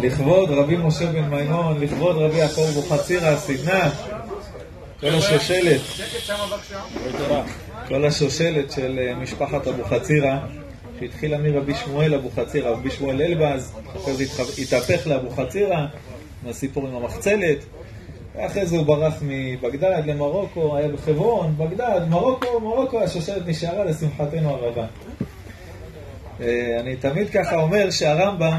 לכבוד רבי משה בן מימון, לכבוד רבי יעקב אבוחצירא, הסדנה, כל השושלת, כל השושלת של אה, משפחת אבוחצירא, שהתחילה מרבי שמואל אבוחצירא, רבי שמואל אלבז, אחרי זה התהפך לאבוחצירא, מהסיפור עם המחצלת, ואחרי זה הוא ברח מבגדד למרוקו, היה בחברון, בגדד, מרוקו, מרוקו, השושלת נשארה לשמחתנו הרבה. אה, אני תמיד ככה אומר שהרמב"ם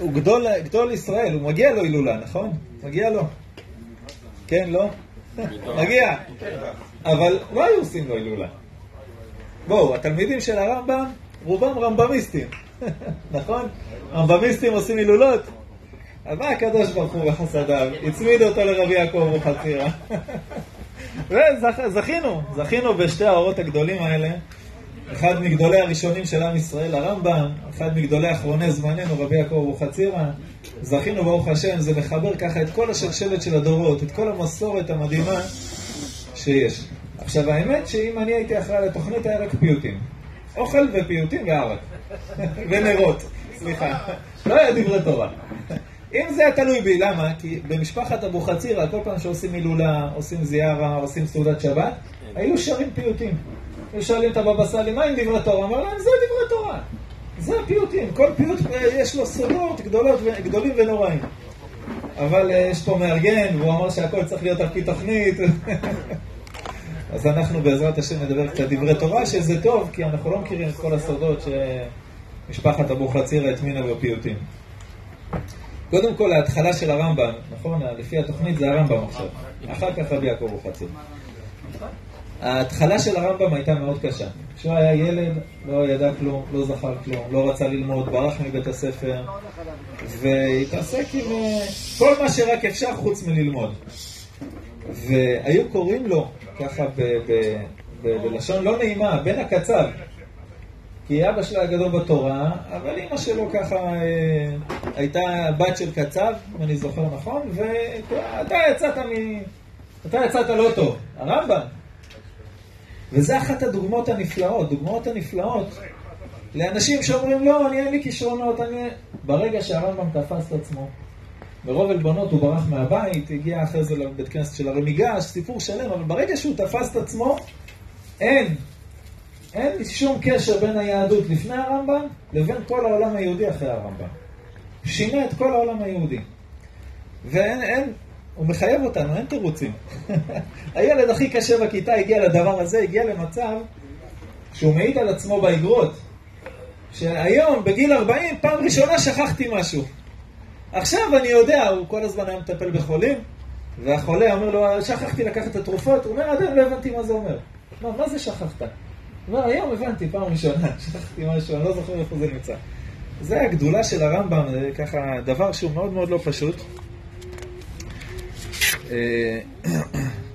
הוא גדול, גדול ישראל, הוא מגיע לו הילולה, נכון? מגיע לו. כן, לא? מגיע. אבל לא היו עושים לו הילולה. בואו, התלמידים של הרמב"ם, רובם רמב"מיסטים, נכון? רמב"מיסטים עושים הילולות. אז מה הקדוש ברוך הוא בחסדיו? הצמיד אותו לרבי יעקב וחצירה. וזכינו, זכינו בשתי האורות הגדולים האלה. אחד מגדולי הראשונים של עם ישראל, הרמב"ם, אחד מגדולי אחרוני זמננו, רבי יעקב אבוחצירא. זכינו ברוך השם, זה מחבר ככה את כל השלשלת של הדורות, את כל המסורת המדהימה שיש. עכשיו האמת שאם אני הייתי אחראי לתוכנית היה רק פיוטים. אוכל ופיוטים וערק. ונרות, סליחה. לא היה דברי תורה. אם זה היה תלוי בי, למה? כי במשפחת אבוחצירא, כל פעם שעושים הילולה, עושים זיארה, עושים סעודת שבת, היו שרים פיוטים. היו שואלים את הבבא סאלי, מה עם דברי תורה? אמר להם, זה דברי תורה. זה הפיוטים. כל פיוט אה, יש לו סודות גדולות, גדולים ונוראים. אבל אה, יש פה מארגן, והוא אמר שהכל צריך להיות על פי תוכנית. אז אנחנו בעזרת השם נדבר קצת דברי תורה, שזה טוב, כי אנחנו לא מכירים את כל הסודות שמשפחת אבוחצירא הטמינה בפיוטים. קודם כל, ההתחלה של הרמב"ם, נכון? לפי התוכנית זה הרמב"ם עכשיו. אחר כך רבי יעקב אבוחצירא. ההתחלה של הרמב"ם הייתה מאוד קשה. כשהוא היה ילד, לא ידע כלום, לא זכר כלום, לא רצה ללמוד, ברח מבית הספר, והתעסק עם אה, כל מה שרק אפשר חוץ מללמוד. והיו קוראים לו, ככה בלשון לא נעימה, בן הקצב. כי אבא שלו היה גדול בתורה, אבל אימא שלו ככה אה, הייתה בת של קצב, אם אני זוכר נכון, ואתה יצאת מ... אתה יצאת לא טוב, הרמב"ם. וזה אחת הדוגמאות הנפלאות, דוגמאות הנפלאות לאנשים שאומרים לא, אני אין לי כישרונות, אני... ברגע שהרמב"ם תפס את עצמו, מרוב עלבונות הוא ברח מהבית, הגיע אחרי זה לבית כנסת של הרי מיגש, סיפור שלם, אבל ברגע שהוא תפס את עצמו, אין, אין שום קשר בין היהדות לפני הרמב"ם לבין כל העולם היהודי אחרי הרמב"ם. שינה את כל העולם היהודי. ואין, אין, הוא מחייב אותנו, אין תירוצים. הילד הכי קשה בכיתה הגיע לדבר הזה, הגיע למצב שהוא מעיד על עצמו באגרות. שהיום, בגיל 40, פעם ראשונה שכחתי משהו. עכשיו אני יודע, הוא כל הזמן היה מטפל בחולים, והחולה אומר לו, שכחתי לקחת את התרופות, הוא אומר, עדיין לא הבנתי מה זה אומר. מה, מה זה שכחת? הוא אומר, היום הבנתי, פעם ראשונה, שכחתי משהו, אני לא זוכר איפה זה נמצא. זה הגדולה של הרמב"ם, זה ככה דבר שהוא מאוד מאוד לא פשוט. אה,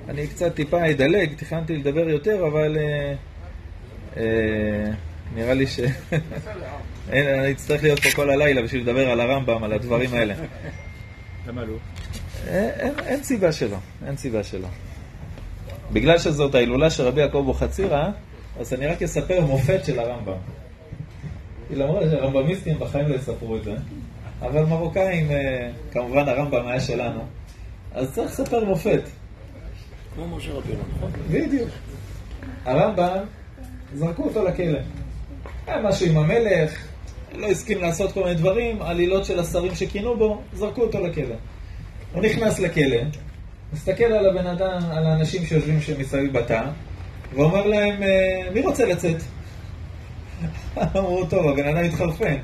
אני קצת טיפה אדלג, תכננתי לדבר יותר, אבל אה, אה, נראה לי ש... אני אצטרך להיות פה כל הלילה בשביל לדבר על הרמב"ם, על הדברים האלה. למה לא? אין סיבה שלא, אין סיבה שלא. בגלל שזאת ההילולה של רבי יעקב אבוחצירא, אז אני רק אספר מופת של הרמב"ם. למרות שהרמב"מיסטים בחיים לא יספרו את זה, אבל מרוקאים, כמובן הרמב"ם היה שלנו, אז צריך לספר מופת. כמו משה רבינו, נכון? בדיוק. הרמב"ם, זרקו אותו לכלא. היה משהו עם המלך, לא הסכים לעשות כל מיני דברים, עלילות של השרים שכינו בו, זרקו אותו לכלא. הוא נכנס לכלא, מסתכל על הבן אדם, על האנשים שיושבים מסביב בתא, ואומר להם, אה, מי רוצה לצאת? אמרו, טוב, הבן אדם התחרפן.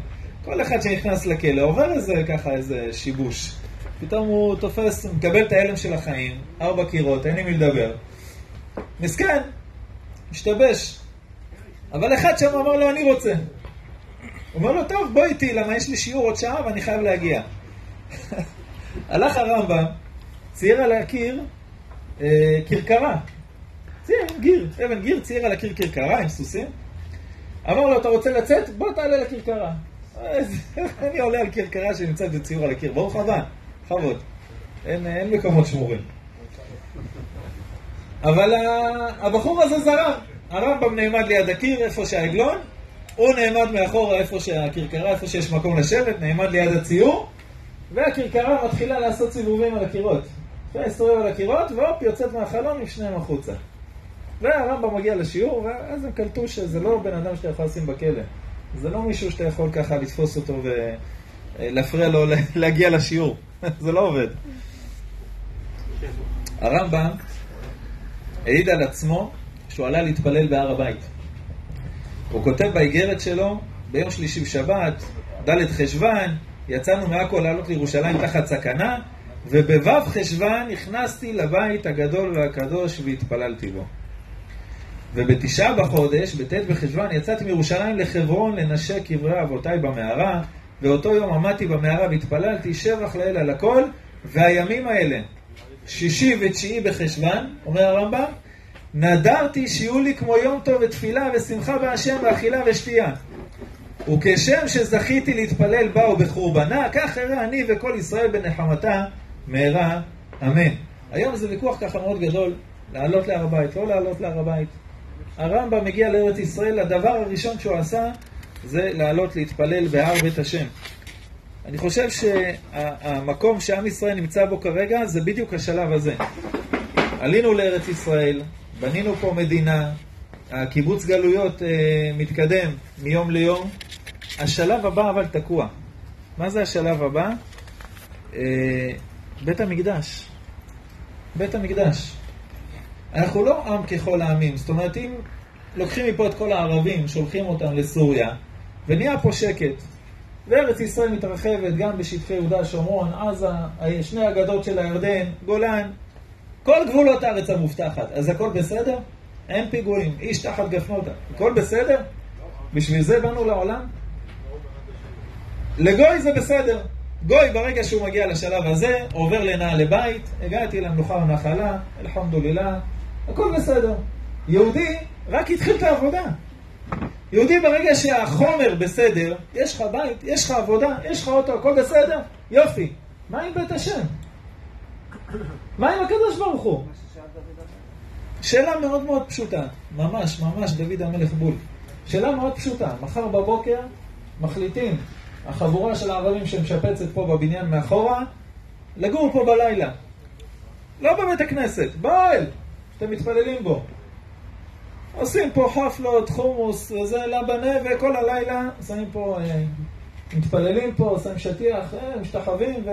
כל אחד שנכנס לכלא עובר איזה ככה, איזה שיבוש. פתאום הוא תופס, מקבל את ההלם של החיים, ארבע קירות, אין עם מי לדבר. מסכן, משתבש. אבל אחד שם אמר לו, אני רוצה. הוא אומר לו, טוב, בוא איתי, למה יש לי שיעור עוד שעה ואני חייב להגיע. הלך הרמב"ם, צייר על הקיר אה, כרכרה. צייר, גיר, אבן גיר, צייר על הקיר כרכרה עם סוסים. אמר לו, אתה רוצה לצאת? בוא תעלה לכרכרה. אני עולה על כרכרה שנמצאת בציור על הקיר, ברוך הבא. בכבוד. אין, אין מקומות שמורים. אבל הבחור הזה זרם. הרמב"ם נעמד ליד הקיר, איפה שהעגלון, הוא נעמד מאחורה איפה שהכרכרה, איפה שיש מקום לשבת, נעמד ליד הציור, והכרכרה מתחילה לעשות סיבובים על הקירות. להסתובב על הקירות, והופ, יוצאת מהחלון עם שניהם החוצה. והרמב"ם מגיע לשיעור, ואז הם קלטו שזה לא בן אדם שאתה יכול לשים בכלא. זה לא מישהו שאתה יכול ככה לתפוס אותו ולהפריע לו להגיע לשיעור. זה לא עובד. הרמב"ם העיד על עצמו שהוא עלה להתפלל בהר הבית. הוא כותב באיגרת שלו, ביום שלישי בשבת, ד' חשוון, יצאנו מעכו לעלות לירושלים תחת סכנה, ובו' חשוון נכנסתי לבית הגדול והקדוש והתפללתי בו. ובתשעה בחודש, בט' בחשוון, יצאתי מירושלים לחברון לנשק קברי אבותיי במערה, ואותו יום עמדתי במערה והתפללתי שבח לאל על הכל, והימים האלה, שישי ותשיעי בחשוון, אומר הרמב"ם, נדרתי שיהיו לי כמו יום טוב ותפילה ושמחה בהשם ואכילה ושתייה. וכשם שזכיתי להתפלל בה ובחורבנה, כך אראה אני וכל ישראל בנחמתה מהרה, אמן. היום זה ויכוח ככה מאוד גדול, לעלות להר הבית, לא לעלות להר הבית. הרמב"ם מגיע לארץ ישראל, הדבר הראשון שהוא עשה זה לעלות להתפלל בהר בית השם. אני חושב שהמקום שעם ישראל נמצא בו כרגע זה בדיוק השלב הזה. עלינו לארץ ישראל, בנינו פה מדינה, הקיבוץ גלויות אה, מתקדם מיום ליום. השלב הבא אבל תקוע. מה זה השלב הבא? אה, בית המקדש. בית המקדש. אנחנו לא עם ככל העמים. זאת אומרת, אם לוקחים מפה את כל הערבים, שולחים אותם לסוריה, ונהיה פה שקט, וארץ ישראל מתרחבת גם בשטחי יהודה, שומרון, עזה, שני הגדות של הירדן, גולן, כל גבולות הארץ המובטחת. אז הכל בסדר? אין פיגועים, איש תחת גפנות, הכל בסדר? בשביל זה באנו לעולם? לגוי זה בסדר. גוי ברגע שהוא מגיע לשלב הזה, עובר לנעלי בית, הגעתי למנוחה ונחלה, אלחמדולילה, הכל בסדר. יהודי רק התחיל את העבודה. יהודי ברגע שהחומר בסדר, יש לך בית, יש לך עבודה, יש לך אוטו, הכל בסדר, יופי. מה עם בית השם? מה עם הקדוש ברוך הוא? שאלה מאוד מאוד פשוטה, ממש, ממש דוד המלך בול. שאלה מאוד פשוטה, מחר בבוקר מחליטים, החבורה של הערבים שמשפצת פה בבניין מאחורה, לגור פה בלילה. לא בבית הכנסת, באוהל, שאתם מתפללים בו. עושים פה חפלות, חומוס, וזה לבנה, וכל הלילה שמים פה, אה, מתפללים פה, שמים שטיח, אה, משתחווים, ו...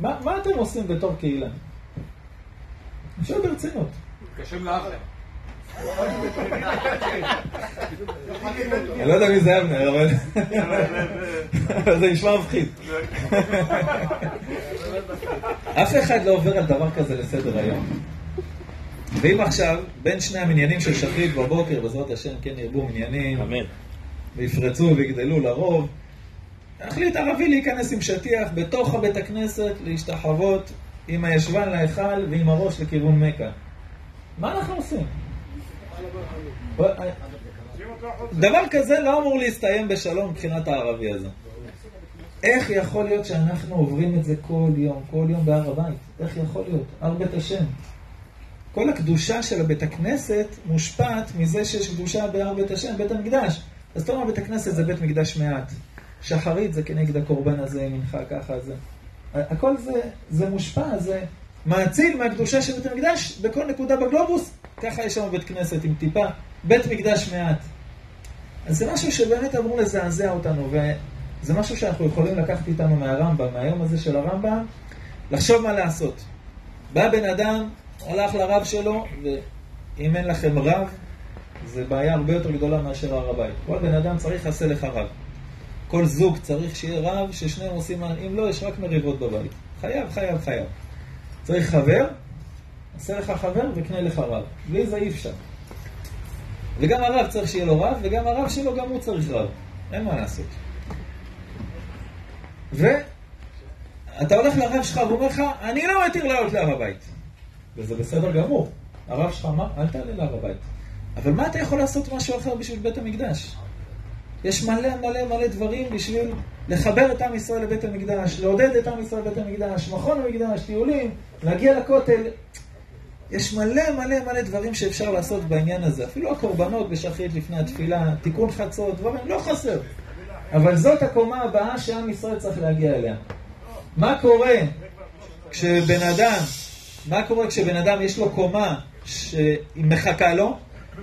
מה, מה אתם עושים בתור קהילה? אני שואל ברצינות. מתקשרים לאחר. אני לא יודע מי זה אבנר, אבל זה נשמע מפחיד. אף אחד לא עובר על דבר כזה לסדר היום. ואם עכשיו, בין שני המניינים של שחרית בבוקר, בעזרת השם כן ירבו מניינים, אמן. ויפרצו ויגדלו לרוב, החליט ערבי להיכנס עם שטיח בתוך הבית הכנסת, להשתחוות עם הישבן להיכל ועם הראש לכיוון מכה. מה אנחנו עושים? דבר כזה לא אמור להסתיים בשלום מבחינת הערבי הזה. איך יכול להיות שאנחנו עוברים את זה כל יום, כל יום בהר הבית? איך יכול להיות? הר בית השם. כל הקדושה של הבית הכנסת מושפעת מזה שיש קדושה בהר בית השם, בית המקדש. אז אתה אומר בית הכנסת זה בית מקדש מעט. שחרית זה כנגד הקורבן הזה, מנחה ככה, זה. הכל זה, זה מושפע, זה מאציל מהקדושה של בית המקדש בכל נקודה בגלובוס, ככה יש שם בית כנסת עם טיפה, בית מקדש מעט. אז זה משהו שבאמת אמור לזעזע אותנו, וזה משהו שאנחנו יכולים לקחת איתנו מהרמב"ם, מהיום הזה של הרמב"ם, לחשוב מה לעשות. בא בן אדם, הלך לרב שלו, ואם אין לכם רב, זה בעיה הרבה יותר גדולה מאשר הר הבית. כל בן אדם צריך לעשה לך רב. כל זוג צריך שיהיה רב, ששניהם עושים, אם לא, יש רק מריבות בבית. חייב, חייב, חייב. צריך חבר, עשה לך חבר וקנה לך רב. בלי זה אי אפשר. וגם הרב צריך שיהיה לו רב, וגם הרב שלו, גם הוא צריך רב. אין מה לעשות. ואתה הולך לרב שלך ואומר לך, אני לא מתיר לעלות להר הבית. וזה בסדר גמור. הרב שלך אמר, אל תעלה להר הבית. אבל מה אתה יכול לעשות משהו אחר בשביל בית המקדש? יש מלא מלא מלא דברים בשביל לחבר את עם ישראל לבית המקדש, לעודד את עם ישראל לבית המקדש, מכון המקדש, טיולים, להגיע לכותל. יש מלא מלא מלא דברים שאפשר לעשות בעניין הזה. אפילו הקורבנות בשחרית לפני התפילה, תיקון חצות, דברים, לא חסר. אבל זאת הקומה הבאה שעם ישראל צריך להגיע אליה. מה קורה כשבן אדם, מה קורה כשבן אדם יש לו קומה שהיא מחכה לו?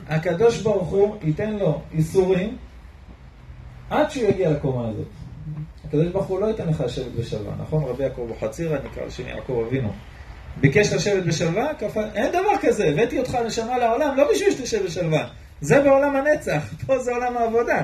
הקדוש ברוך הוא ייתן לו איסורים עד שהוא יגיע לקומה הזאת. הקדוש ברוך הוא לא ייתן לך לשבת בשלווה, נכון? רבי יעקב אבוחצירא נקרא על שם יעקב אבינו. ביקש לשבת בשלווה, כפה, אין דבר כזה, הבאתי אותך נשמה לעולם, לא בשביל שתשב בשלווה. זה בעולם הנצח, פה זה עולם העבודה.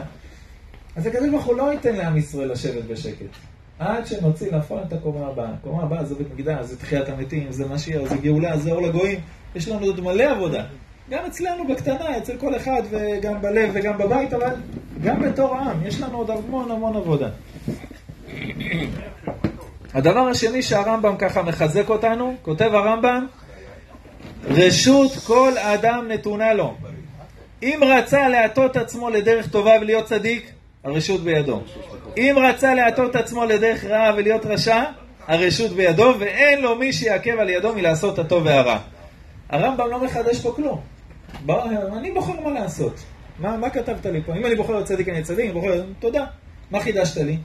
אז הקדוש ברוך הוא לא ייתן לעם ישראל לשבת בשקט. עד שנוציא לפועל את הקומה הבאה. הקומה הבאה זה בית מקדש, זה תחיית המתים, זה משיח, זה גאולה, זה אור לגויים. יש לנו עוד מלא עבודה. גם אצלנו בקטנה, אצל כל אחד, וגם בלב וגם בבית, אבל גם בתור עם, יש לנו עוד המון המון עבודה. הדבר השני שהרמב"ם ככה מחזק אותנו, כותב הרמב"ם, רשות כל אדם נתונה לו. אם רצה להטות עצמו לדרך טובה ולהיות צדיק, הרשות בידו. אם רצה להטות עצמו לדרך רעה ולהיות רשע, הרשות בידו, ואין לו מי שיעכב על ידו מלעשות הטוב והרע. הרמב"ם לא מחדש פה כלום. אני בוחר מה לעשות. מה, מה כתבת לי פה? אם אני בוחר להיות צדיק, אני צדיק, אני בוחר... תודה. מה חידשת לי?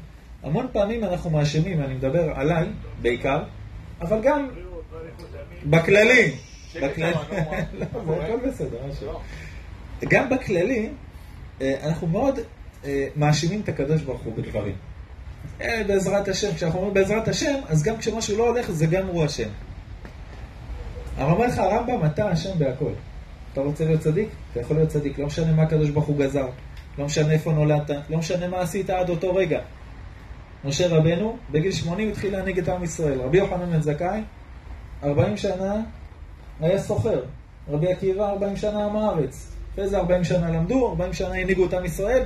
המון פעמים אנחנו מאשימים, אני מדבר עליי בעיקר, אבל גם בכללי. בכללי. לא, זה הכל בסדר. גם בכללי, אה, אנחנו מאוד מאשימים את הקדוש ברוך הוא בדברים. אה, בעזרת השם, כשאנחנו אומרים בעזרת השם, אז גם כשמשהו לא הולך, זה גם הוא השם. אבל אומר לך הרמב"ם, אתה השם בהכל. אתה רוצה להיות צדיק? אתה יכול להיות צדיק. לא משנה מה הקדוש ברוך הוא גזר. לא משנה איפה נולדת. לא משנה מה עשית עד אותו רגע. משה רבנו, בגיל 80 התחיל להנהיג את עם ישראל. רבי יוחנן בן זכאי, 40 שנה היה סוחר. רבי עקיבא, 40 שנה עם הארץ. אחרי זה 40 שנה למדו, 40 שנה הנהיגו את עם ישראל.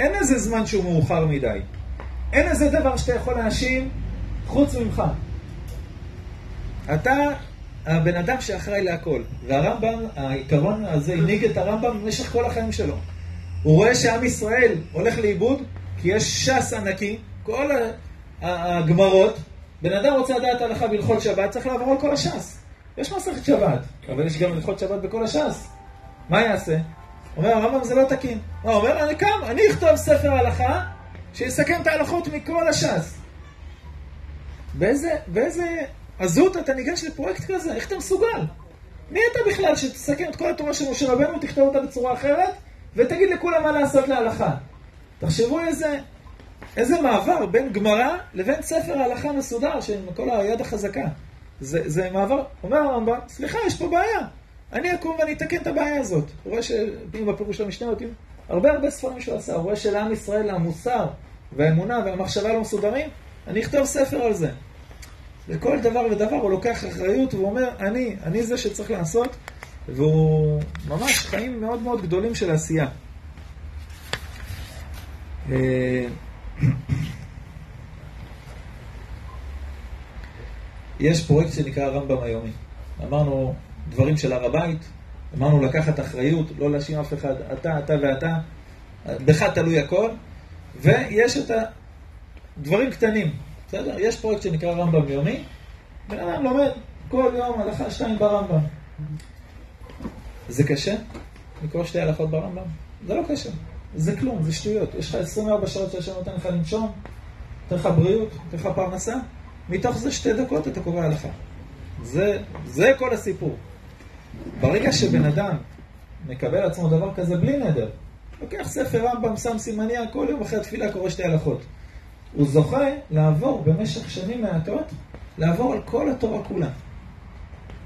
אין איזה זמן שהוא מאוחר מדי. אין איזה דבר שאתה יכול להאשים חוץ ממך. אתה הבן אדם שאחראי להכל. והרמב"ם, העיקרון הזה הנהיג את הרמב"ם במשך כל החיים שלו. הוא רואה שעם ישראל הולך לאיבוד, כי יש ש"ס ענקי, כל הגמרות, בן אדם רוצה לדעת הלכה בהלכות שבת, צריך לעבור על כל הש"ס. יש מסכת שבת, אבל יש גם הלכות שבת בכל הש"ס. מה יעשה? אומר הרמב"ם זה לא תקין. הוא אומר, אני קם, אני אכתוב ספר הלכה שיסכם את ההלכות מכל הש"ס. באיזה, עזות אתה ניגש לפרויקט כזה? איך אתה מסוגל? מי אתה בכלל שתסכם את כל התורה של משה רבנו, תכתוב אותה בצורה אחרת, ותגיד לכולם מה לעשות להלכה? תחשבו איזה, איזה מעבר בין גמרא לבין ספר ההלכה מסודר, של כל היד החזקה. זה, זה מעבר, אומר הרמב"ם, סליחה, יש פה בעיה. אני אקום ואני אתקן את הבעיה הזאת. הוא רואה שאם בפירוש של המשנה אותי, הרבה הרבה ספרים שהוא עשה, הוא רואה שלעם ישראל המוסר והאמונה והמחשבה לא מסודרים, אני אכתוב ספר על זה. וכל דבר ודבר הוא לוקח אחריות והוא אומר, אני, אני זה שצריך לעשות, והוא ממש חיים מאוד מאוד גדולים של עשייה. אה, יש פרויקט שנקרא הרמב"ם היומי. אמרנו דברים של הר הבית, אמרנו לקחת אחריות, לא להאשים אף אחד, אתה, אתה ואתה, בך תלוי הכל, ויש את הדברים קטנים, בסדר? יש פרויקט שנקרא רמב"ם יומי, בן אדם לומד כל יום הלכה שתיים ברמב"ם. זה קשה? לקרוא שתי הלכות ברמב"ם? זה לא קשה. זה כלום, זה שטויות. יש לך 24 שעות שהשם נותן לך לנשום, נותן לך בריאות, נותן לך פרנסה, מתוך זה שתי דקות אתה קורא הלכה. זה, זה כל הסיפור. ברגע שבן אדם מקבל עצמו דבר כזה בלי נדר, לוקח ספר רמב"ם, שם סימניה, כל יום אחרי התפילה קורא שתי הלכות. הוא זוכה לעבור במשך שנים מעטות, לעבור על כל התורה כולה.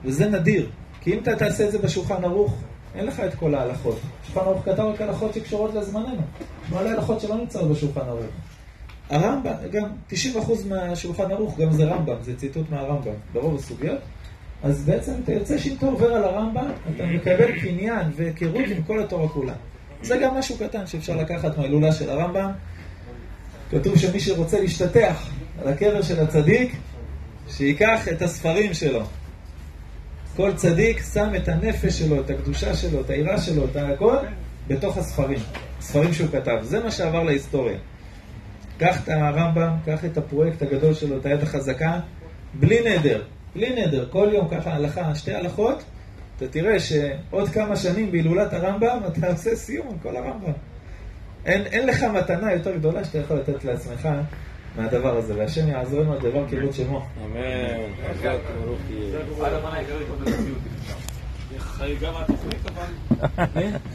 וזה נדיר, כי אם אתה תעשה את זה בשולחן ערוך, אין לך את כל ההלכות. שולחן ערוך כתב רק הלכות שקשורות לזמננו. מלא הלכות שלא נמצאות בשולחן ערוך. הרמב"ם, גם 90% מהשולחן ערוך, גם זה רמב"ם, זה ציטוט מהרמב"ם, ברוב הסוגיות. אז בעצם אתה יוצא שאם אתה עובר על הרמב"ם, אתה מקבל קניין והיכרות עם כל התורה כולה. זה גם משהו קטן שאפשר לקחת מההילולה של הרמב"ם. כתוב שמי שרוצה להשתטח על הקבר של הצדיק, שייקח את הספרים שלו. כל צדיק שם את הנפש שלו, את הקדושה שלו, את העירה שלו, את הכל, בתוך הספרים. ספרים שהוא כתב. זה מה שעבר להיסטוריה. קח את הרמב"ם, קח את הפרויקט הגדול שלו, את היד החזקה, בלי נדר. בלי נדר. כל יום ככה הלכה, שתי הלכות, אתה תראה שעוד כמה שנים בהילולת הרמב"ם, אתה עושה סיום על כל הרמב"ם. אין, אין לך מתנה יותר גדולה שאתה יכול לתת לעצמך מהדבר הזה, והשם יעזור לנו הדבר כבוד שמו. אמן. חזק וברוך מהתוכנית אבל...